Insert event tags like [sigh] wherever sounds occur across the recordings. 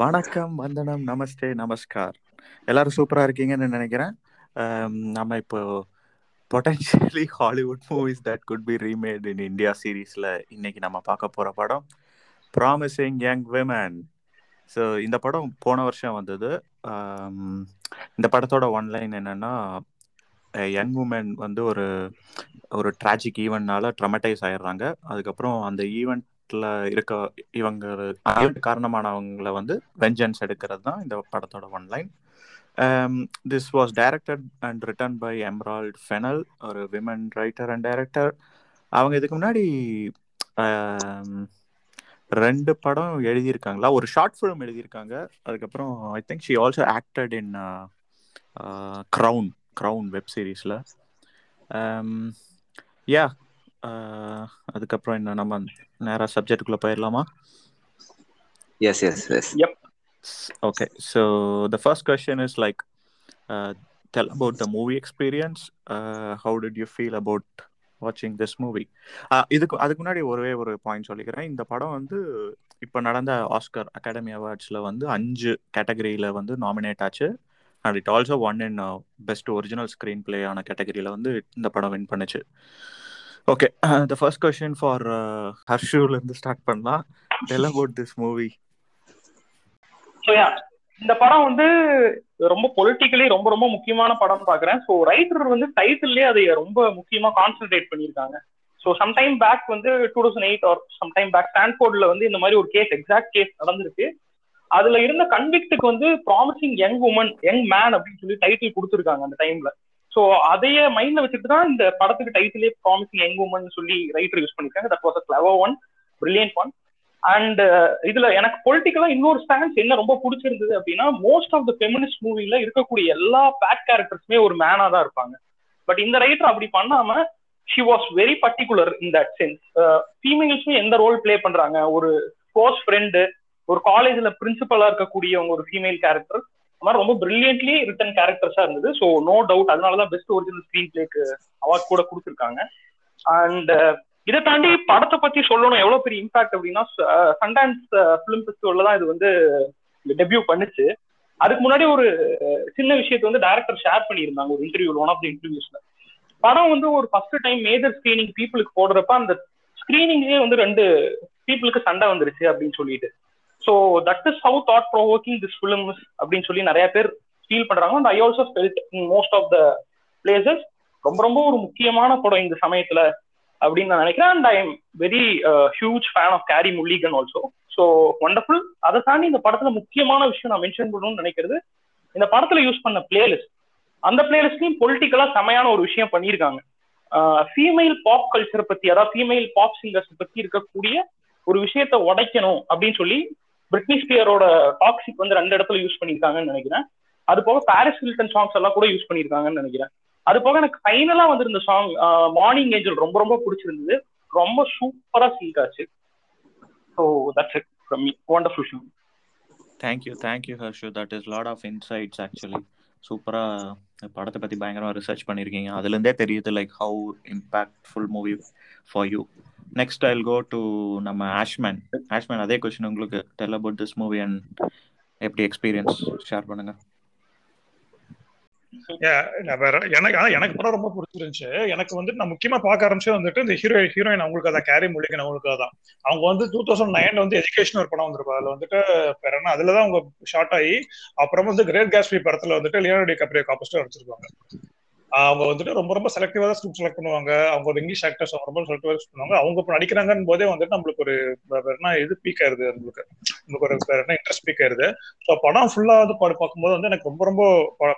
வணக்கம், வந்தனம், நமஸ்தே, நமஸ்கார். எல்லாரும் சூப்பரா இருக்கீங்கன்னு நினைக்கிறேன். நம்ம இப்போ potentially Hollywood movies that could be remade in India சீரீஸ்ல இன்னைக்கு நம்ம பார்க்க போற படம் ப்ராமிசிங் யங் விமன் ஸோ இந்த படம் போன வருஷம் வந்தது இந்த படத்தோட ஒன்லைன் என்னன்னா யங் உமன் வந்து ஒரு ஒரு ட்ராஜிக் ஈவெண்ட்னால ட்ரமட்டைஸ் ஆயிடுறாங்க அதுக்கப்புறம் அந்த ஈவெண்ட் ஈவெண்ட்ல இருக்க இவங்க காரணமானவங்களை வந்து வெஞ்சன்ஸ் எடுக்கிறது தான் இந்த படத்தோட one line this was directed and written by Emerald Fennell ஒரு விமன் ரைட்டர் அண்ட் டைரக்டர் அவங்க இதுக்கு முன்னாடி ஆம், ரெண்டு படம் எழுதியிருக்காங்களா? ஒரு ஷார்ட் ஃபிலிம் எழுதியிருக்காங்க. அதுக்கப்புறம் I think she also acted in Crown Crown web சீரீஸில் யா அதுக்கப்புறம் என்ன நம்ம நேராக சப்ஜெக்டுக்குள்ளே போயிடலாமா Yes, yes, yes. Yep. Okay, so the first question is like, uh, tell about the movie experience. Uh, how did you feel about watching this movie? Uh, இதுக்கு அதுக்கு முன்னாடி ஒரே ஒரு பாயிண்ட் சொல்லிக்கிறேன் இந்த படம் வந்து இப்போ நடந்த ஆஸ்கர் அகாடமி அவார்ட்ஸில் வந்து அஞ்சு கேட்டகரியில் வந்து நாமினேட் ஆச்சு and it also won in best original screenplay ஆன கேட்டகரியில் வந்து இந்த படம் வின் பண்ணுச்சு okay the first question for ஹர்ஷூலேருந்து start பண்ணலாம். Tell about this movie so yeah இந்த படம் வந்து ரொம்ப பொலிட்டிக்கலி ரொம்ப ரொம்ப முக்கியமான படம் பாக்குறேன். ஸோ ரைட்டர் வந்து டைட்டில்லே அதை ரொம்ப முக்கியமா கான்சென்ட்ரேட் பண்ணியிருக்காங்க. ஸோ சம்டைம் பேக் வந்து two thousand eight or sometime back ஸ்டான்ஃபோர்ட்ல வந்து இந்த மாதிரி ஒரு கேஸ் எக்ஸாக்ட் கேஸ் நடந்திருக்கு. அதுல இருந்த கன்விக்டுக்கு வந்து promising young woman young man அப்படின்னு சொல்லி டைட்டில் கொடுத்துருக்காங்க அந்த டைம்ல ஸோ அதையே மைண்ட்ல வச்சுட்டு தான் இந்த படத்துக்கு டைட்டிலே ப்ராமிசிங் யங் உமன் சொல்லி ரைட்டர் யூஸ் பண்ணிருக்காங்க. That was a clever one brilliant one and இதுல எனக்கு பொலிட்டிக்கலா இன்னொரு ஸ்டான்ஸ் என்ன ரொம்ப பிடிச்சிருந்தது அப்படின்னா மோஸ்ட் ஆஃப் த ஃபெமினிஸ்ட் மூவில இருக்கக்கூடிய எல்லா பேக் கேரக்டர்ஸுமே ஒரு மேனா தான் இருப்பாங்க. பட் இந்த ரைட்டர் அப்படி பண்ணாம she was very particular in that sense ஃபீமேல்ஸும் எந்த ரோல் ப்ளே பண்றாங்க? ஒரு க்ளோஸ் ஃப்ரெண்டு ஒரு காலேஜ்ல பிரின்சிபலா இருக்கக்கூடியவங்க ஒரு ஃபீமேல் கேரக்டர் மாதிரி ரொம்ப பிரில்லியன்ட்லி ரிட்டன் கேரக்டர்ஸா இருந்தது. ஸோ நோ டவுட் அதனாலதான் பெஸ்ட் ஒரிஜினல் ஸ்கிரீன் பிளேக்கு அவார்ட் கூட கொடுத்துருக்காங்க. அண்ட் uh, இதை தாண்டி படத்தை பத்தி சொல்லணும். எவ்வளவு பெரிய இம்பாக்ட் அப்படின்னா சண்டான்ஸ் பிலிம் ஃபெஸ்டிவல்ல தான் இது வந்து டெபியூ பண்ணுச்சு. அதுக்கு முன்னாடி ஒரு சின்ன விஷயத்த வந்து டைரக்டர் ஷேர் பண்ணியிருந்தாங்க ஒரு இன்டர்வியூ ஒன் ஆஃப் தி இன்டர்வியூஸ்ல படம் வந்து ஒரு ஃபர்ஸ்ட் டைம் மேஜர் ஸ்கிரீனிங் பீப்புளுக்கு போடுறப்ப அந்த ஸ்கிரீனிங்லேயே வந்து ரெண்டு பீப்புளுக்கு சண்டை வந்துருச்சு அப்படின்னு சொல்லிட்டு. So that is how thought provoking this film அப்படின்னு சொல்லி நிறைய பேர் ஃபீல் பண்றாங்க. And I also felt in most of the places ரொம்ப ரொம்ப ஒரு முக்கியமான படம் இந்த சமயத்துல அப்படின்னு நான் நினைக்கிறேன். And I am very huge fan of Carey Mulligan also so wonderful அதை தாண்டி இந்த படத்துல முக்கியமான விஷயம் நான் மென்ஷன் பண்ணணும்னு நினைக்கிறது இந்த படத்துல யூஸ் பண்ண பிளேலிஸ்ட் அந்த பிளேலிஸ்ட்லயும் பொலிட்டிக்கலா செமையான ஒரு விஷயம் பண்ணியிருக்காங்க. ஃபீமேல் பாப் கல்ச்சரை பத்தி அதாவது ஃபீமேல் பாப் சிங்கர்ஸ் பத்தி இருக்கக்கூடிய ஒரு விஷயத்த உடைக்கணும் அப்படின்னு சொல்லி பிரிட்னி ஸ்பியரோட டாக்ஸிக் வந்து ரெண்டு இடத்துல யூஸ் பண்ணியிருக்காங்கன்னு நினைக்கிறேன். அது போக பாரிஸ் ஹில்டன் சாங்ஸ் எல்லாம் கூட யூஸ் பண்ணியிருக்காங்கன்னு நினைக்கிறேன். அது போக எனக்கு ஃபைனலா வந்திருந்த சாங் மார்னிங் ஏஞ்சல் ரொம்ப ரொம்ப பிடிச்சிருந்தது. ரொம்ப சூப்பரா சிங்க் ஆச்சு. So that's it from me wonderful show thank you thank you Harshu that is lot of insights actually சூப்பராக படத்தை பற்றி பயங்கரமாக ரிசர்ச் பண்ணியிருக்கீங்க. அதுலேருந்தே தெரியுது like how impactful movie for you next I'll go to நம்ம ஆஷ்மேன் ஆஷ்மேன் அதே கொஸ்டின் உங்களுக்கு tell about this movie and எப்படி எக்ஸ்பீரியன்ஸ் ஷேர் பண்ணுங்க. எனக்கு எனக்கு படம் ரொம்ப பிடிச்சிருந்துச்சு. எனக்கு வந்து நான் முக்கியமா பார்க்க ஆரம்பிச்சது வந்துட்டு இந்த ஹீரோ ஹீரோயின் அவங்களுக்கு அதான் கேரி முள்ளிகன் அவங்களுக்கு தான் அவங்க வந்து டூ தௌசண்ட் நைன்ல வந்து எஜுகேஷன் ஒரு படம் வந்திருப்பா அதுல வந்துட்டு பெறனா அதுலதான் அவங்க ஷார்ட் ஆகி அப்புறம் வந்து கிரேட் கேஸ்பி படத்துல வந்துட்டு லியோனடி கப்ரியோ காப்பஸ்டா வச்சிருப்பாங்க. அவங்க வந்துட்டு ரொம்ப ரொம்ப செலக்டிவா தான் ஸ்கிரிப்ட் செலக்ட் பண்ணுவாங்க. அவங்க ஒரு இங்கிலீஷ் ஆக்டர்ஸ் அவங்க ரொம்ப செலக்டிவா பண்ணுவாங்க. அவங்க இப்போ நடிக்கிறாங்கன்னு போதே வந்துட்டு நம்மளுக்கு ஒரு என்ன இது பீக் ஆயிருது நம்மளுக்கு. நம்மளுக்கு ஒரு வேற என்ன இன்ட்ரெஸ்ட் பீக் ஆயிருது. ஸோ படம் ஃபுல்லா வந்து பார்க்கும்போது வந்து எனக்கு ரொம்ப ரொம்ப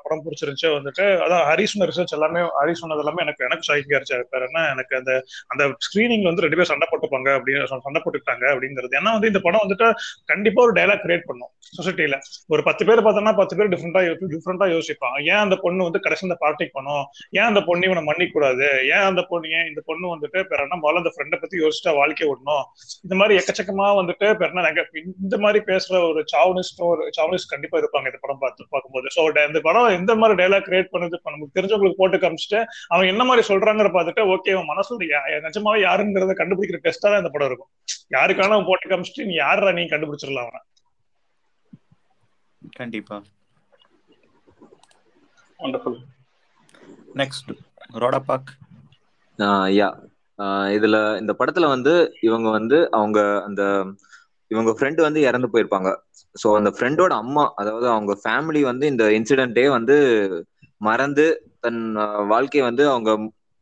படம் பிடிச்சிருந்துச்சு. வந்துட்டு அதான் ஹரிஸ் ரிசர்ச் எல்லாமே ஹரிஸ் சொன்னது எல்லாமே எனக்கு எனக்கு ஷாக்கிங் இருந்துச்சு. வேற என்ன? எனக்கு அந்த அந்த ஸ்கிரீனிங்ல வந்து ரெண்டு பேர் சண்டை போட்டுப்பாங்க அப்படின்னு சண்டை போட்டுக்கிட்டாங்க அப்படிங்கிறது. ஏன்னா வந்து இந்த படம் வந்துட்டு கண்டிப்பா ஒரு டைலாக் கிரியேட் பண்ணும் சொசைட்டில ஒரு பத்து பேர் பார்த்தோம்னா பத்து பேர் டிஃப்ரெண்டா டிஃப்ரெண்டா யோசிப்பாங்க. ஏன் அந்த பொண்ணு வந்து கடைசி இந்த பார்ட்டிக்கு பண்ணும் ஏன் அந்த பொண்ணு இவனை மன்னிக்க கூடாது ஏன் அந்த பொண்ணு ஏன் இந்த பொண்ணு வந்துட்டு பேர் என்ன முதல்ல அந்த ஃப்ரெண்டை பத்தி யோசிச்சா வாழ்க்கை விடணும் இந்த மாதிரி எக்கச்சக்கமா வந்துட்டு பேர் என்ன இந்த மாதிரி பேசுற ஒரு சாவனிஸ்டும் ஒரு சாவனிஸ்ட் கண்டிப்பா இருப்பாங்க இந்த படம் பார்த்து பார்க்கும்போது. ஸோ இந்த படம் எந்த மாதிரி டைலாக் கிரியேட் பண்ணுது இப்போ நமக்கு தெரிஞ்சவங்களுக்கு போட்டு காமிச்சிட்டு அவங்க என்ன மாதிரி சொல்றாங்கிற பார்த்துட்டு ஓகே அவன் மனசுல நிஜமாவே யாருங்கிறத கண்டுபிடிக்கிற டெஸ்டா தான் இந்த படம் இருக்கும். யாருக்கான போட்டு காமிச்சிட்டு நீ யாரா நீ கண்டுபிடிச்சிடலாம் அவனை. கண்டிப்பா. வண்டர்ஃபுல் நெக்ஸ்ட் ரோடபாக் யா. இதுல இந்த படத்துல வந்து இவங்க வந்து அவங்க அந்த இவங்க ஃப்ரெண்டு வந்து இறந்து போயிருப்பாங்க. ஸோ அந்த ஃப்ரெண்டோட அம்மா அதாவது அவங்க ஃபேமிலி வந்து இந்த இன்சிடென்ட்டே வந்து மறந்து தன் வாழ்க்கையை வந்து அவங்க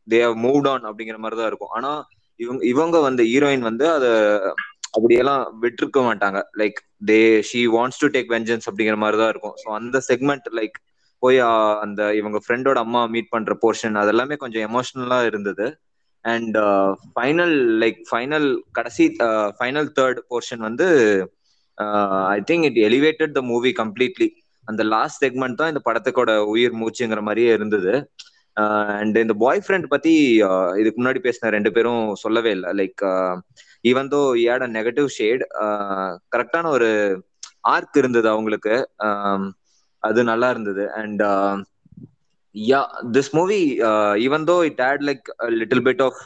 தே மூவ் ஆன் அப்படிங்கிற மாதிரி தான் இருக்கும். ஆனா இவங்க இவங்க வந்து ஹீரோயின் வந்து அதை அப்படியெல்லாம் விட்டுருக்க மாட்டாங்க. Like they she wants to take vengeance அப்படிங்கிற மாதிரி தான் இருக்கும். ஸோ அந்த செக்மெண்ட் லைக் போய் அந்த இவங்க ஃப்ரெண்டோட அம்மா மீட் பண்ற போர்ஷன் அதெல்லாமே கொஞ்சம் எமோஷனலா இருந்தது. அண்ட் ஃபைனல் லைக் ஃபைனல் கடைசி ஃபைனல் தேர்ட் போர்ஷன் வந்து I think it elevated the movie completely அந்த லாஸ்ட் செக்மெண்ட் தான் இந்த படத்துக்கோட உயிர் மூச்சுங்கிற மாதிரியே இருந்தது. அண்ட் இந்த பாய் ஃப்ரெண்ட் பத்தி இதுக்கு முன்னாடி பேசின ரெண்டு பேரும் சொல்லவே இல்லை. Like even though had negative shade கரெக்டான ஒரு ஆர்க் இருந்தது அவங்களுக்கு. அது நல்லா இருந்தது. And yeah this movie even though it had like little bit of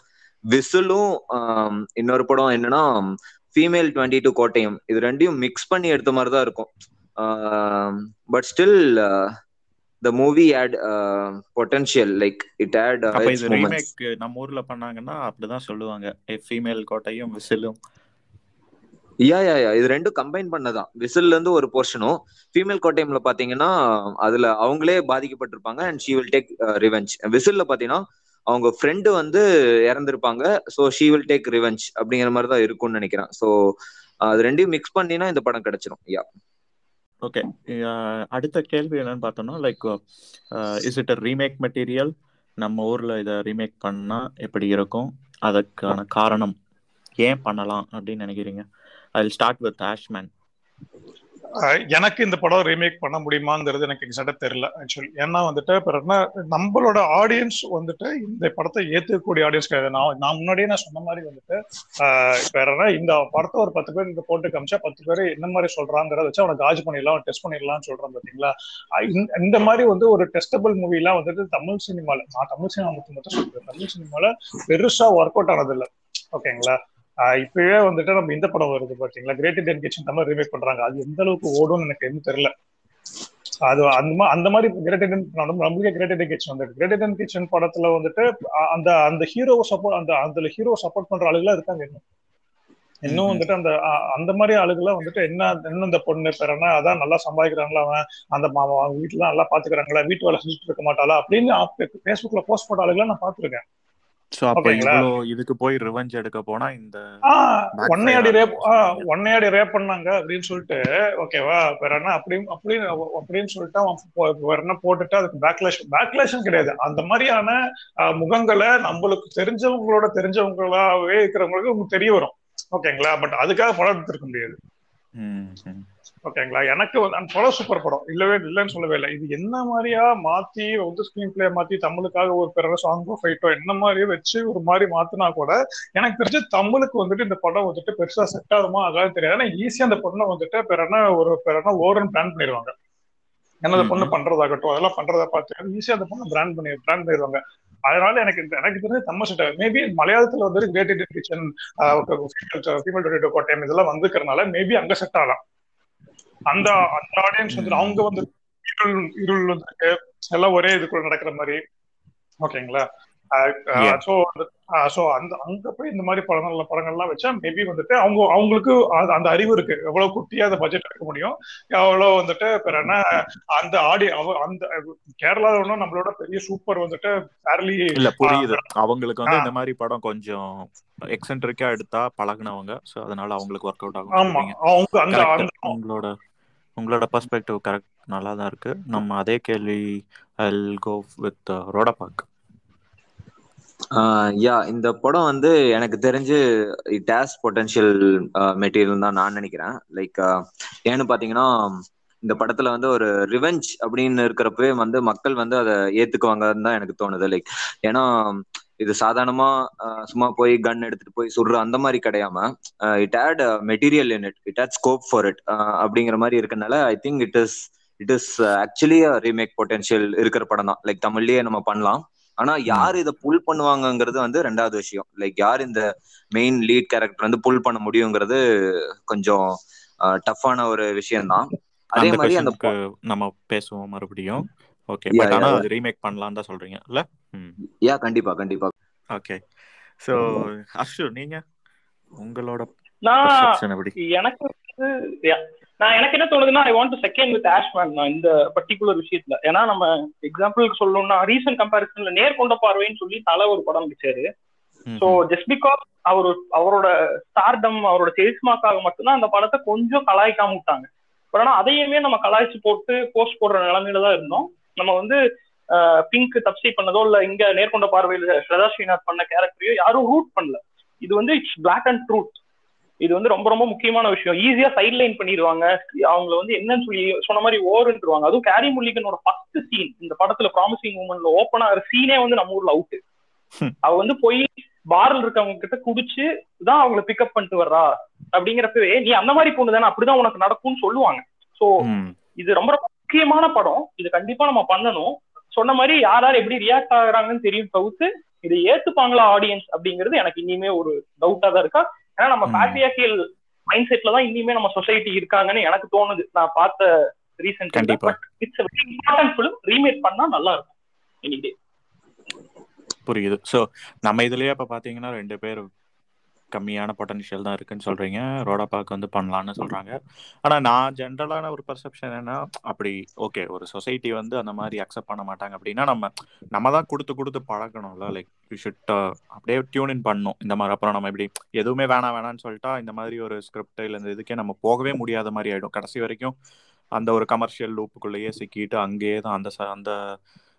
விசிலும் இன்னொரு படம் என்னன்னா ஃபீமேல் டுவெண்ட்டி டூ கோட்டயம். இது ரெண்டையும் மிக்ஸ் பண்ணி எடுத்த மாதிரி தான் இருக்கும் but still the movie had potential like it had நம்ம ஊர்ல பண்ணாங்கன்னா அப்படிதான் சொல்லுவாங்க. ஃபீமேல் கோட்டையும் விசிலும். யா யா யா இது ரெண்டும் கம்பைன் பண்ணதான். விசில்ல இருந்து ஒரு போர்ஷனும் ஃபீமேல் கோட்டைம்ல பாத்தீங்கன்னா அதுல அவங்களே பாதிக்கப்பட்டிருப்பாங்க and she will take revenge விசில்ல பாத்தீங்கன்னா அவங்க ஃப்ரெண்டு வந்து இறந்திருப்பாங்க. So she will take revenge அப்படிங்கிற மாதிரி தான் இருக்கும்னு நினைக்கிறேன். ஸோ அது ரெண்டையும் மிக்ஸ் பண்ணினா இந்த படம் கிடைச்சிரும். யா ஓகே அடுத்த கேள்வி என்னன்னு பார்த்தோம்னா like is it a remake material நம்ம ஊர்ல இதை ரீமேக் பண்ணா எப்படி இருக்கும்? அதற்கான காரணம் ஏன் பண்ணலாம் அப்படின்னு நினைக்கிறீங்க? ஐ ஸ்டார்ட் வித் ஆஷ்மேன் எனக்கு இந்த படம் ரீமேக் பண்ண முடியுமாங்கிறது எனக்கு எக்ஸாக்டா தெரியல ஆக்சுவலி ஏன்னா வந்துட்டு இப்போ நம்மளோட ஆடியன்ஸ் வந்துட்டு இந்த படத்தை ஏத்துக்கக்கூடிய ஆடியன்ஸ் கிடையாது. நான் நான் முன்னாடியே நான் சொன்ன மாதிரி வந்துட்டு இப்போ இந்த படத்தை ஒரு பத்து பேர் இந்த போட்டு காமிச்சா பத்து பேர் என்ன மாதிரி சொல்றாங்கிறத வச்சு அவனை காஜ் பண்ணிடலாம் டெஸ்ட் பண்ணிடலாம்னு சொல்றான் பாத்தீங்களா? இந்த மாதிரி வந்து ஒரு டெஸ்டபிள் மூவிலாம் வந்துட்டு தமிழ் சினிமால நான் தமிழ் சினிமா மட்டும் மட்டும் சொல்றேன். தமிழ் சினிமால பெருசா ஒர்க் அவுட் ஆனது இல்லை ஓகேங்களா? இப்பவே வந்துட்டு நம்ம இந்த படம் வருது பாத்தீங்களா? Great Indian kitchen Tamil remake பண்றாங்க. அது எந்த அளவுக்கு ஓடும்னு எனக்கு எதுவும் தெரியல. அது அந்த அந்த மாதிரி கிரேட் இண்டியன் நம்மளுக்கே கிரேட் இண்டியன் கிச்சன் வந்து கிரேட் இண்டியன் கிச்சன் படத்துல வந்துட்டு அந்த அந்த ஹீரோவை சப்போர்ட் அந்த அந்த ஹீரோ சப்போர்ட் பண்ற ஆளுகளா இருக்காங்க இன்னும். இன்னும் வந்துட்டு அந்த அந்த மாதிரி ஆளுகள்லாம் வந்துட்டு என்ன இன்னும் இந்த பொண்ணு பெறனா அதான் நல்லா சம்பாதிக்கிறாங்களா அவன்? அந்த அவங்க வீட்டுல நல்லா பாத்துக்கிறாங்களா? வீட்டு வேலை செஞ்சுட்டு இருக்க மாட்டாளா? அப்படின்னு பேஸ்புக்ல போஸ்ட் போட்ட ஆளுகளை நான் பாத்துருக்கேன். சோ அப்ப இவ்வளோ இதுக்கு போய் ரிவெஞ்ச் எடுக்க போனா இந்த ஒன்னையாடி ரேப் ஒன்னையாடி ரேப் பண்ணாங்க அப்படின்னு சொல்லிட்டு ஓகேவா வேற என்ன அப்படின்னு அப்படின்னு அப்படின்னு சொல்லிட்டு அவன் வேற என்ன போட்டுட்டு அதுக்கு பேக்லேஷ் பேக்லேஷன் கிடையாது. அந்த மாதிரியான முகங்களை நம்மளுக்கு தெரிஞ்சவங்களோட தெரிஞ்சவங்களாவே இருக்கிறவங்களுக்கு உங்களுக்கு தெரிய வரும். ஓகேங்களா? பட் அதுக்காக படம் எடுத்திருக்க முடியாது ஓகேங்களா? எனக்கு அந்த படம் சூப்பர் படம். இல்லவே இல்லைன்னு சொல்லவே இல்லை. இது என்ன மாதிரியா மாத்தி வந்து ஸ்கிரீன் பிளே மாத்தி தமிழுக்காக ஒரு பிற சாங்கோ ஃபைட்டோ என்ன மாதிரியே வச்சு ஒரு மாதிரி மாத்தினா கூட எனக்கு தெரிஞ்சு தமிழுக்கு வந்துட்டு இந்த படம் வந்துட்டு பெருசா செட் ஆகுமா அதாவது தெரியாது. ஏன்னா ஈஸியா அந்த பொண்ணை வந்துட்டு பிறனா ஒரு பிறனா ஓவரன் பிளான் பண்ணிடுவாங்க. ஏன்னா அந்த பொண்ணு பண்றதாகட்டும் அதெல்லாம் பண்றதை பார்த்து ஈஸியா அந்த பொண்ணு பிராண்ட் பண்ணி பிராண்ட் பண்ணிடுவாங்க. அதனால எனக்கு எனக்கு தெரிஞ்சு தமிழ் செட் மேபி மலையாளத்துல வந்து கிரேட் கிச்சன் ஃபீமேல் கோட்டையம் இதெல்லாம் வந்துக்கிறதுனால மேபி அங்க செட் ஆகலாம். அந்த அந்த ஆடியன்ஸ் வந்து அவங்க வந்து இருள் இருள் வந்து எல்லாம் ஒரே இதுக்குள்ள நடக்கிற மாதிரி. ஓகேங்களா? சோ சோ அந்த அங்க போய் இந்த மாதிரி படங்கள் படங்கள்லாம் வச்சா மேபி வந்துட்டு அவங்க அவங்களுக்கு அந்த அறிவு இருக்கு. எவ்வளவு குட்டியா அந்த பட்ஜெட் எடுக்க முடியும்? எவ்வளவு வந்துட்டு என்ன அந்த ஆடி அந்த கேரளால ஒன்றும் நம்மளோட பெரிய சூப்பர் வந்துட்டு ஃபேர்லி இல்ல புரியுது. அவங்களுக்கு வந்து இந்த மாதிரி படம் கொஞ்சம் எக்ஸென்ட்ரிக்கா எடுத்தா பழகினவங்க. சோ அதனால அவங்களுக்கு ஒர்க் அவுட் ஆகும் ஆமா. அவங்க அந்த உங்களோட உங்களோட பர்ஸ்பெக்டிவ் கரெக்ட் நல்லா தான் இருக்கு. நம்ம அதே கேள்வி ஐ கோ வித் ரோடபாக் யா இந்த படம் வந்து எனக்கு தெரிஞ்சு இட் ஹேஸ் பொட்டன்ஷியல் மெட்டீரியல் தான் நான் நினைக்கிறேன். லைக் ஏன்னு பாத்தீங்கன்னா இந்த படத்துல வந்து ஒரு ரிவெஞ்ச் அப்படின்னு இருக்கிறப்பவே வந்து மக்கள் வந்து அதை ஏத்துக்குவாங்கன்னு தான் எனக்கு தோணுது. லைக் ஏன்னா இது சாதாரணமா சும்மா போய் கன் எடுத்துட்டு போய் சுடுற அந்த மாதிரி கிடையாம it had material in it it had scope for it அப்படிங்கிற மாதிரி இருக்கனால I think it is it is actually remake potential இருக்கிற படம் தான். லைக் தமிழ்லயே நம்ம பண்ணலாம். ஆனா யார் இதை புல் பண்ணுவாங்கங்கிறது வந்து ரெண்டாவது விஷயம். லைக் யார் இந்த மெயின் லீட் கேரக்டர் வந்து புல் பண்ண முடியுங்கிறது கொஞ்சம் டஃப்பான ஒரு விஷயம் தான். அதே மாதிரி அந்த நம்ம பேசுவோம் மறுபடியும். ஓகே பட் ஆனா அது ரீமேக் பண்ணலாம் தான் சொல்றீங்க இல்ல? யா கண்டிப்பா கண்டிப்பா. ஓகே ஸோ அர்ஷு நீங்க? உங்களோட நான் எனக்கு வந்து yeah. நான் எனக்கு என்ன தோணுதுன்னா I want second with Ashman நான் இந்த பர்டிகுலர் விஷயத்துல. ஏன்னா நம்ம எக்ஸாம்பிளுக்கு சொல்லணும்னா ரீசன்ட் கம்பேரிசன்ல நேர்கொண்ட பார்வைன்னு சொல்லி தலை ஒரு படம் நடிச்சாரு ஸோ ஜஸ்ட் பிகாஸ் அவர் அவரோட ஸ்டார்டம் அவரோட சேல்ஸ்மாக்காக மட்டும்தான் அந்த படத்தை கொஞ்சம் கலாய்க்காம விட்டாங்க. பட் ஆனா அதையுமே நம்ம கலாய்ச்சி போட்டு போஸ்ட் போடுற நிலைமையில தான் இருந்தோம். நம்ம வந்து பிங்க் தப்சி பண்ணதோ இல்ல இங்க நேர்கொண்ட பார்வையில் ஸ்ரதா ஸ்ரீநாத் பண்ண கேரக்டரையோ யாரும் ரூட் பண்ணல. இது வந்து இட்ஸ் பிளாக் அண்ட் ட்ரூத் இது வந்து ரொம்ப ரொம்ப முக்கியமான விஷயம். ஈஸியா சைட் லைன் பண்ணிடுவாங்க. அவங்கள வந்து என்னன்னு சொல்லி சொன்ன மாதிரி ஓவர்ன்றுவாங்க அதுவும் கேரி முல்லிகனோட ஃபர்ஸ்ட் சீன் இந்த படத்துல ப்ராமிசிங் மூமெண்ட்ல ஓப்பன் சீனே வந்து நம்ம ஊர்ல அவுட் அவ வந்து போய் பார்ல இருக்கவங்க கிட்ட குடிச்சு தான் அவங்கள பிக்கப் பண்ணிட்டு வர்றா. அப்படிங்கிறப்பவே நீ அந்த மாதிரி பொண்ணு தானே? அப்படிதான் உனக்கு நடக்கும்னு சொல்லுவாங்க. சோ இது ரொம்ப முக்கியமான படம். இது கண்டிப்பா நம்ம பண்ணணும். சொன்ன மாதிரி யார் யார் எப்படி ரியாக்ட் ஆகுறாங்கன்னு தெரியும் தவிர்த்து இதை ஏத்துப்பாங்களா ஆடியன்ஸ் அப்படிங்கிறது எனக்கு இனிமே ஒரு டவுட்டா தான் இருக்கா? ஏன்னா நம்ம பேட்ரியாக்கியல் மைண்ட் செட்ல தான் இனிமே நம்ம சொசைட்டி இருக்காங்கன்னு எனக்கு தோணுது. நான் பார்த்த recent it's important film remake பண்ணா நல்லா இருக்கும் இன்னைக்கு புரியுது. ஸோ நம்ம இதுலயே இப்ப பாத்தீங்கன்னா ரெண்டு பேர் கம்மியான பொட்டன்ஷியல் தான் இருக்குன்னு சொல்றீங்க. ரோடா பார்க்க வந்து பண்ணலான்னு சொல்றாங்க. ஆனா நான் ஜென்ரலான ஒரு பர்செப்ஷன் என்ன அப்படி ஓகே ஒரு சொசைட்டி வந்து அந்த மாதிரி அக்செப்ட் பண்ண மாட்டாங்க அப்படின்னா நம்ம நம்ம தான் கொடுத்து கொடுத்து பழகணும்ல. லைக் யூ ஷுட் அப்படியே டியூன் இன் பண்ணணும். இந்த மாதிரி அப்புறம் நம்ம இப்படி எதுவுமே வேணாம் வேணாம்னு சொல்லிட்டா இந்த மாதிரி ஒரு ஸ்கிரிப்ட் இல்லை இந்த இதுக்கே நம்ம போகவே முடியாத மாதிரி ஆயிடும். கடைசி வரைக்கும் அந்த ஒரு கமர்ஷியல் லூப்புக்குள்ளேயே சிக்கிட்டு அங்கேயே தான் அந்த அந்த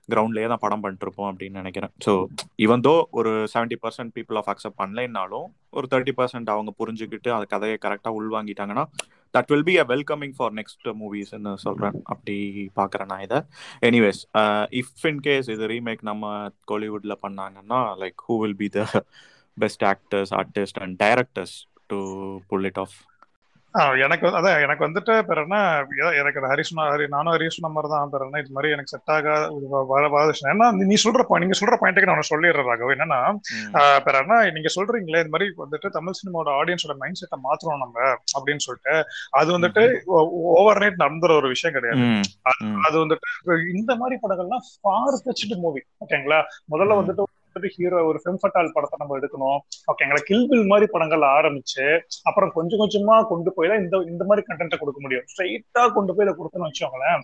கிரவுண்ட்லேயே தான் படம் பண்ணிருப்போம் அப்படின்னு நினைக்கிறேன். ஸோ ஈவன் தோ ஒரு seventy percent people of accept பண்ணலைன்னாலும் ஒரு தேர்ட்டி பர்சன்ட் அவங்க புரிஞ்சுக்கிட்டு அந்த கதையை கரெக்டாக உள்வாங்கிட்டாங்கன்னா that will be a welcoming for next மூவிஸ்ன்னு சொல்கிறேன் அப்படி பார்க்குறேன் நான் இதை. எனிவேஸ் இஃப் இன் கேஸ் இது ரீமேக் நம்ம கோலிவுட்டில் பண்ணாங்கன்னா like who will be the best actors artist and directors to pull it off எனக்கு அதான் எனக்கு வந்துட்டு பிறனா எனக்கு ஹரி சொன்ன ஹரி நானும் ஹரி சொன்ன மாதிரி தான் பிறனா இது மாதிரி எனக்கு செட் ஆகாத ஏன்னா நீ சொல்ற நீங்க சொல்ற பாயிண்ட்டுக்கு நான் சொல்லிடுறேன் ராகவ். என்னன்னா பிறனா நீங்க சொல்றீங்களே இது மாதிரி வந்துட்டு தமிழ் சினிமாவோட ஆடியன்ஸோட மைண்ட் செட்டை மாத்துறோம் நம்ம அப்படின்னு சொல்லிட்டு அது வந்துட்டு ஓவர் நைட் நடந்துற ஒரு விஷயம் கிடையாது. அது வந்துட்டு இந்த மாதிரி படங்கள்லாம் ஃபார் மூவி ஓகேங்களா முதல்ல வந்துட்டு ஹீரோ ஒரு ஃபிலிம் ஃபட்டால் படத்தை நம்ம எடுக்கணும். ஓகேங்களா கில்பில் மாதிரி படங்கள் ஆரம்பிச்சு அப்புறம் கொஞ்சம் கொஞ்சமா கொண்டு போய் தான் இந்த இந்த மாதிரி கண்டென்ட்டை கொடுக்க முடியும். ஸ்ட்ரைட்டா கொண்டு போய் இதை கொடுக்கணும்னு வச்சோங்களேன்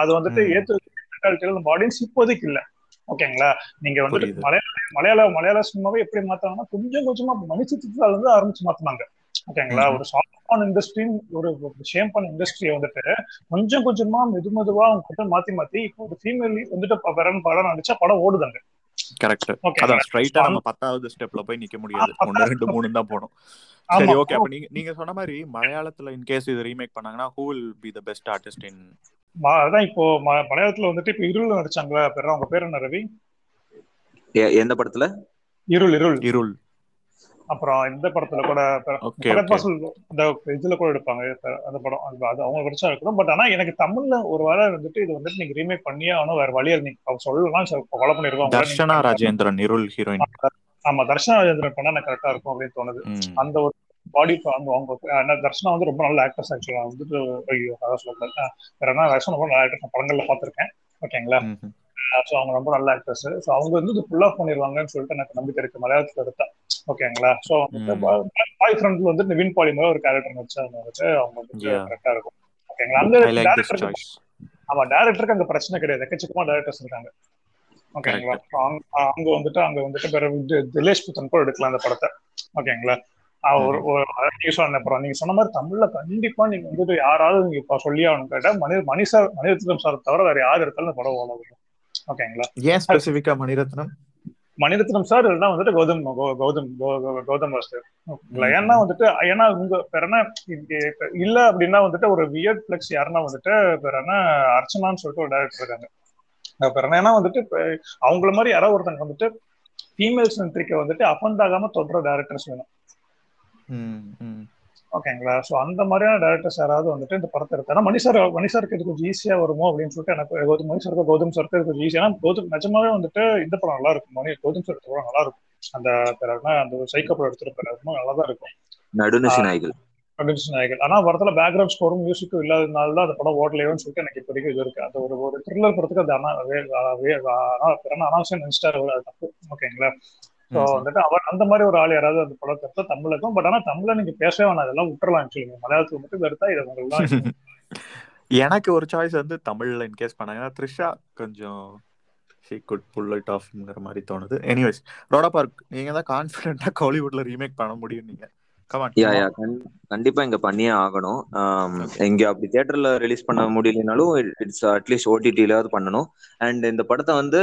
அது வந்துட்டு ஏற்று நம்ம ஆடியன்ஸ் இப்போதைக்கு இல்ல. ஓகேங்களா நீங்க வந்துட்டு மலையாள மலையாள மலையாள சினிமாவை எப்படி மாத்தாங்கன்னா கொஞ்சம் கொஞ்சமா மணிச்சித்திரத்தால இருந்து ஆரம்பிச்சு மாத்தினாங்க. ஓகேங்களா ஒரு சாஃப்ட் இண்டஸ்ட்ரி ஒரு ஷேம் பண்ண இண்டஸ்ட்ரியை வந்துட்டு கொஞ்சம் கொஞ்சமா மெது மெதுவா அவங்க கிட்ட மாத்தி மாத்தி இப்போ ஒரு ஃபீமேல் வந்துட்டு படம் படம் நடிச்சா படம் ஓடுதாங்க கரெக்ட் அதான் ஸ்ட்ரைட்டா நம்ம பத்தாவது ஸ்டெப்ல போய் நிக்க முடியாது. ஒன்னு ரெண்டு மூணு தான் போணும் சரி ஓகே அப்ப நீங்க நீங்க சொன்ன மாதிரி மலையாளத்துல இன் கேஸ் இது ரீமேக் பண்ணாங்கன்னா who will be the best artist in அதான் இப்போ மலையாளத்துல வந்துட்டு இப்ப இருள் நடிச்சாங்களா பேர் அவங்க பேர் என்ன ரவி? எந்த படத்துல? இருள் இருள். இருள். அப்புறம் இந்த படத்துல கூட இந்த இதுல கூட எடுப்பாங்க. அந்த படம் அது அவங்க படிச்சா இருக்கணும் பட் ஆனா எனக்கு தமிழ்ல ஒரு வேலை வந்துட்டு இது வந்துட்டு நீங்க ரீமேக் பண்ணியே ஆகணும். வேற வழியில் நீங்க சொல்லலாம். கொலை பண்ணிருக்கோம் தர்ஷனா ராஜேந்திரன் இருள் ஹீரோயின் ஆமா தர்ஷனா ராஜேந்திரன் பண்ணா எனக்கு கரெக்டா இருக்கும் அப்படின்னு தோணுது. அந்த ஒரு பாடி அவங்க அவங்க தர்ஷனா வந்து ரொம்ப நல்ல ஆக்டர்ஸ் ஆக்சுவலா வந்துட்டு ஐயோ அதான் சொல்ல வேற என்ன தர்ஷனா ரொம்ப நல்ல ஆக்டர்ஸ் படங்கள்ல பாத்திருக்கேன் ஓகேங்களா? ஸோ அவங்க ரொம்ப நல்ல ஆக்டர்ஸ் ஸோ அவங்க வந்து இது ஃபுல் ஆஃப் பண்ணிடுவாங்கன்னு சொல்லிட்டு எனக்கு நம்பிக்கை இருக்கு. மலையாளத்துல எடுத்தா ஓகேங்களா ஸோ பாய் ஃப்ரெண்ட்ல வந்து நிவின் பாலி மாதிரி ஒரு கேரக்டர் அவங்க வந்துட்டு அவங்க வந்து கரெக்டா இருக்கும். ஓகேங்களா அந்த டேரக்டர் ஆமா டேரக்டருக்கு அங்க பிரச்சனை கிடையாது. எக்கச்சக்கமா டேரக்டர்ஸ் இருக்காங்க. ஓகேங்களா அங்க வந்துட்டு அங்க வந்துட்டு வேற திலேஷ் புத்தன் கூட எடுக்கலாம் அந்த படத்தை. ஓகேங்களா ஒரு நீங்க சொன்ன அப்புறம் நீங்க சொன்ன மாதிரி தமிழ்ல கண்டிப்பா நீங்க வந்துட்டு யாராவது நீங்க இப்ப சொல்லி ஆகணும் கேட்டா மணி மணிசார் மணிரத்னம் சார் தவிர வேற யார் எடுத்தாலும் படம் ஓடும் ஓகேங்களா? ஏன் ஸ்பெசிபிக்கா மணிரத்னம்? மணிரத்னம் சார் இல்லைன்னா வந்துட்டு கௌதம் கௌதம் கௌதம் சார் ஏன்னா வந்துட்டு ஏன்னா உங்க பேர் என்ன இல்ல அப்படின்னா வந்துட்டு ஒரு வியர்ட் பிளெக்ஸ் யாருன்னா வந்துட்டு பேர் என்ன அர்ச்சனான்னு சொல்லிட்டு ஒரு டேரக்டர் இருக்காங்க. பேர் ஏன்னா வந்துட்டு அவங்கள மாதிரி யாராவது ஒருத்தங்க வந்துட்டு ஃபீமேல் சென்ட்ரிக்க வந்துட்டு அஃபண்ட் ஆகாம தொடர டேரக்டர்ஸ் வேணும். ஓகேங்களா? ஸோ அந்த மாதிரியான டேரக்டர்ஸ் யாராவது வந்துட்டு இந்த படத்தை எடுத்தா மணிசார் மணிசாருக்கு இது கொஞ்சம் ஈஸியா வருமோ அப்படின்னு சொல்லிட்டு எனக்கு கௌதம் மணிசாருக்கு கௌதம் சாருக்கு இது கொஞ்சம் ஈஸியா கௌதம் நிஜமாவே வந்துட்டு இந்த படம் நல்லா இருக்கும். மணி கௌதம் சார் படம் நல்லா இருக்கும். அந்த அந்த சைக்கோ படம் எடுத்துட்டு ரொம்ப நல்லா தான் இருக்கும். நடுநிசி நாய்கள் ப்ரொடியூசர் நாயகன் ஆனா படத்துல பேக்ரவுண்ட் ஸ்கோரும் மியூசிக்கும் இல்லாததுனால தான் அந்த படம் ஓடலையோன்னு சொல்லிட்டு எனக்கு இப்போதைக்கு இது இருக்கு. அந்த ஒரு ஒரு த்ரில்லர் படத்துக்கு அது அனா அனாவசியம் நினைச்சிட்டாரு அது தப்பு. ஓகேங்களா? ஸோ வந்துட்டு அவர் அந்த மாதிரி ஒரு ஆள் யாராவது அந்த படத்தை எடுத்தா தமிழுக்கும் பட் ஆனா தமிழ்ல நீங்க பேசவே வேணாம் அதெல்லாம் விட்டுறலாம் சொல்லுங்க மலையாளத்துக்கு மட்டும் எடுத்தா இதை உங்களுக்கு [laughs] எனக்கு ஒரு சாய்ஸ் வந்து தமிழ்ல இன்கேஸ் பண்ணாங்க த்ரிஷா கொஞ்சம் ஷீ குட் புல் இட் ஆஃப்ங்கிற மாதிரி தோணுது. எனிவேஸ் ரோடா பார்க் நீங்க தான் கான்ஃபிடென்ட்டா காலிவுட்ல ரீமேக் பண்ண முடியும் நீங்க யா யா கண்டிப்பா இங்க பண்ணியே ஆகணும். இங்க அப்படி தியேட்டர்ல ரிலீஸ் பண்ண முடியலனாலும் இட்ஸ் அட்லீஸ்ட் ஓடிடிலாவது பண்ணணும். அண்ட் இந்த படத்தை வந்து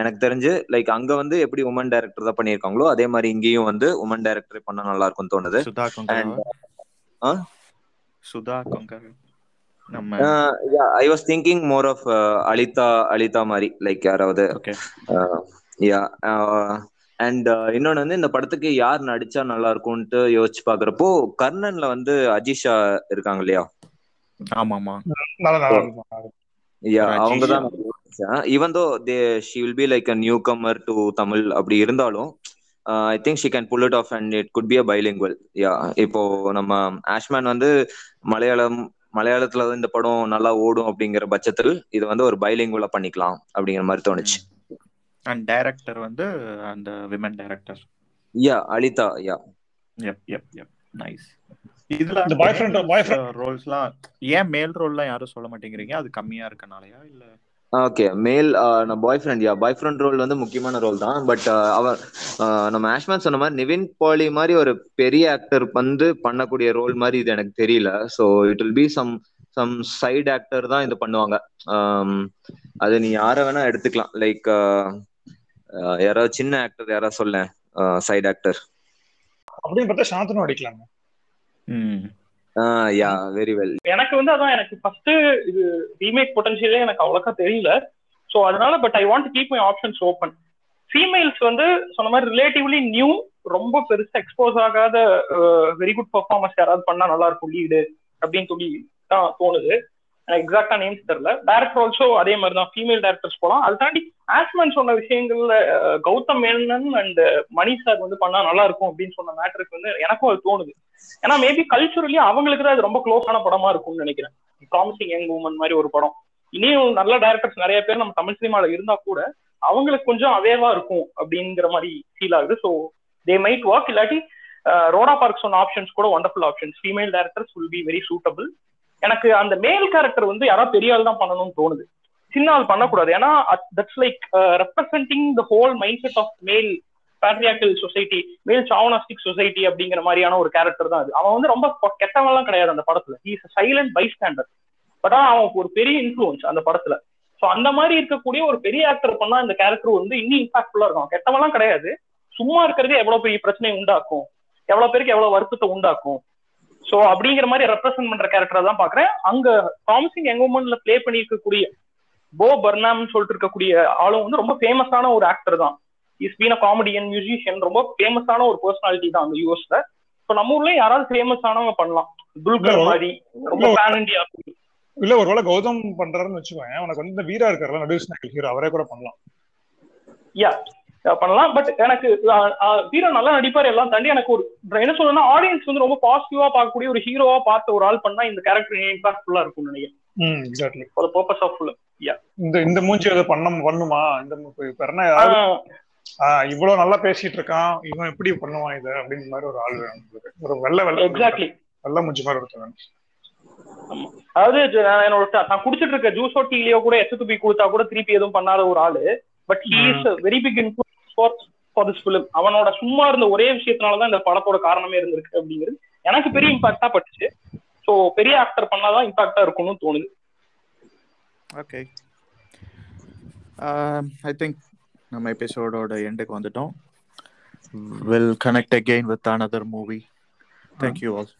எனக்கு தெரிஞ்சு லைக் அங்க வந்து எப்படி உமன் டைரக்டர் தான் பண்ணியிருக்காங்களோ அதே மாதிரி இங்கேயும் வந்து உமன் டைரக்டர் பண்ணா நல்லா இருக்கும் தோணுது. Sudha Kongara? I was thinking more of அலிதா அலிதா மாதிரி லைக் யாராவது. யா அண்ட் இன்னொன்னு வந்து இந்த படத்துக்கு யார் நடிச்சா நல்லா இருக்கும்ட்டு யோசிச்சு பாக்குறப்போ கர்ணன்ல வந்து அஜிஷா இருக்காங்க இல்லையா? ஆமா ஆமா யா அவங்க தான் even though they she will be like a newcomer to Tamil அப்படி இருந்தாலும் I think she can pull it off and it could be a bilingual yeah இப்போ நம்ம ஆஷ்மேன் வந்து மலையாளம் மலையாளத்துல இந்த படம் நல்லா ஓடும் அப்படிங்கிற பட்சத்தில் இது வந்து ஒரு பைலிங்குவலா பண்ணிக்கலாம் அப்படிங்கிற மாதிரி தோணுச்சு. அண்ட் டைரக்டர் வந்து அந்த விமன் டைரக்டர் யா அலிதா யா எப் எப் எப் நைஸ் இதுல இந்த பாய் ஃப்ரெண்ட் பாய் ஃப்ரெண்ட் ரோல்ஸ்லாம் ஏன் மேல் ரோல்லாம் யாரும் சொல்ல மாட்டேங்கிறீங்க? அது கம்மியா இருக்கனாலயா இல்ல? ஓகே மேல் நான் boyfriend yeah boyfriend role வந்து முக்கியமான ரோல் தான். பட் அவர் நம்ம ஆஷ்மேன் சொன்ன மாதிரி நிவின் பாலி மாதிரி ஒரு பெரிய ஆக்டர் வந்து பண்ணக்கூடிய ரோல் மாதிரி இது எனக்கு தெரியல. So it will be some some side actor தான் இது பண்ணுவாங்க. அது நீ யார வேணா எடுத்துக்கலாம். லைக் யாராவது சின்ன ஆக்டர் யாராவது சொல்ல சைடு ஆக்டர் அப்படின்னு பார்த்தா சாந்தனும் அடிக்கலாங்க யா வெரி வெல் எனக்கு வந்து அதான் எனக்கு ஃபர்ஸ்ட் இது ரீமேக் பொட்டன்ஷியலே எனக்கு அவ்வளோக்கா தெரியல. ஸோ அதனால but I want keep my options open females வந்து சொன்ன மாதிரி ரிலேட்டிவ்லி நியூ ரொம்ப பெருசா எக்ஸ்போஸ் ஆகாத வெரி குட் பர்ஃபார்மன்ஸ் யாராவது பண்ணா நல்லா இருக்கும் லீடு அப்படின்னு சொல்லி தான் தோணுது. எக்ஸாக்டா நேம்ஸ் தெரியல. டேரக்டர் ஆல்சோ அதே மாதிரி தான். ஃபீமேல் டேரக்டர்ஸ் போலாம். அது தாண்டி ஆஸ்மன் சொன்ன விஷயங்கள்ல கௌதம் மேனன் அண்ட் மணி சார் வந்து பண்ணா நல்லா இருக்கும் அப்படின்னு சொன்ன மேட்டருக்கு வந்து எனக்கும் அது தோணுது. ஏன்னா மேபி கல்ச்சுரலி அவங்களுக்கு தான் அது ரொம்ப க்ளோஸான படமா இருக்கும்னு நினைக்கிறேன். ப்ராமிசிங் யங் உமன் மாதிரி ஒரு படம். இனியும் நல்ல டேரக்டர்ஸ் நிறைய பேர் நம்ம தமிழ் சினிமால இருந்தா கூட அவங்களுக்கு கொஞ்சம் அவேவா இருக்கும் அப்படிங்கிற மாதிரி ஃபீல் ஆகுது. ஸோ தே மைட் ஒர்க் இல்லாட்டி ரோடா பார்க் சொன்ன ஆப்ஷன்ஸ் கூட wonderful options female directors will be very suitable எனக்கு அந்த மேல் கேரக்டர் வந்து யாராவது பெரிய ஆள் தான் பண்ணணும்னு தோணுது. சின்ன ஆள் பண்ணக்கூடாது. ஏன்னா that's like representing the whole mindset of male patriarchal society male chauvinistic society அப்படிங்கிற மாதிரியான ஒரு கேரக்டர் தான் அது. அவன் வந்து ரொம்ப கெட்டவன்லாம் கிடையாது அந்த படத்துல. Is silent by standard but ஆனா அவன் ஒரு பெரிய இன்ஃபுளுன்ஸ் அந்த படத்துல. ஸோ அந்த மாதிரி இருக்கக்கூடிய ஒரு பெரிய ஆக்டர் பண்ணா இந்த கேரக்டர் வந்து இன்னும் இம்பாக்ட்ஃபுல்லா இருக்கும். கெட்டவெல்லாம் கிடையாது. சும்மா இருக்கிறதே எவ்வளவு பெரிய பிரச்சனையை உண்டாக்கும். எவ்வளவு பேருக்கு எவ்வளவு வருத்தத்தை உண்டாக்கும். சோ அப்படிங்கிற மாதிரி ரெப்ரசென்ட் பண்ற கேரக்டரா தான் பாக்குறேன் அங்க ப்ராமிசிங் யங் உமன்ல பிளே பண்ணிருக்கக்கூடிய போ பர்னாம்னு சொல்லிட்டு இருக்கக்கூடிய ஆளும் வந்து ரொம்ப ஃபேமஸான ஒரு ஆக்டர் தான். Is been a comedian musician ரொம்ப ஃபேமஸான ஒரு பர்சனாலிட்டி தான் அந்த யூஎஸ்ல ஸோ நம்ம ஊர்லயும் யாராவது ஃபேமஸ் ஆனவங்க பண்ணலாம். துல்கர் மாதிரி ரொம்ப பேன் இண்டியா இல்ல ஒருவேளை கௌதம் பண்றாருன்னு வச்சுக்கோங்க உனக்கு வந்து வீரா இருக்காருல்ல நடுவில் ஹீரோ அவரே கூட பண்ணலாம். யா பண்ணலாம். பட் எனக்கு ஹீரோ நல்லா நடிப்பார் எல்லாம் தாண்டி எனக்கு ஒரு என்ன சொல்லணும்னா ஆடியன்ஸ் வந்து ரொம்ப பாசிட்டிவா பார்க்கக்கூடிய ஒரு ஹீரோவா பார்த்த ஒரு ஆள் பண்ணா இந்த கேரக்டர் இம்பாக்ட்ஃபுல்லா இருக்கும் நினைக்கிறேன். ஃபார் பர்பஸ் ஆஃப் யா இந்த இந்த மூஞ்சி அதை பண்ண பண்ணுமா? இந்த பெருனா இவ்வளவு நல்லா பேசிட்டு இருக்கான். இவன் எப்படி பண்ணுவான் இதை அப்படிங்கிற மாதிரி ஒரு ஆள் வேணும். ஒரு வெள்ள வெள்ள எக்ஸாக்ட்லி வெள்ள மூஞ்சி மாதிரி ஒருத்தர் வேணும். அதாவது என்னோட நான் குடிச்சிட்டு இருக்க ஜூஸோ டீலயோ கூட எச்சு துப்பி கொடுத்தா கூட திருப்பி எதுவும் பண்ணாத ஒரு ஆளு. But he is very big influence for for this film அவனோட சும்மா இருந்த ஒரே விஷயத்தினாலதான் இந்த படத்தோட காரணமே இருந்திருக்கு அப்படிங்கிறது எனக்கு பெரிய இம்பாக்டா பட்டுச்சு. ஸோ பெரிய ஆக்டர் பண்ணாதான் இம்பாக்டா இருக்கும்னு தோணுது. ஓகே ஐ திங்க் நம்ம எபிசோடோட எண்டுக்கு வந்துட்டோம். Will connect again with another movie thank you all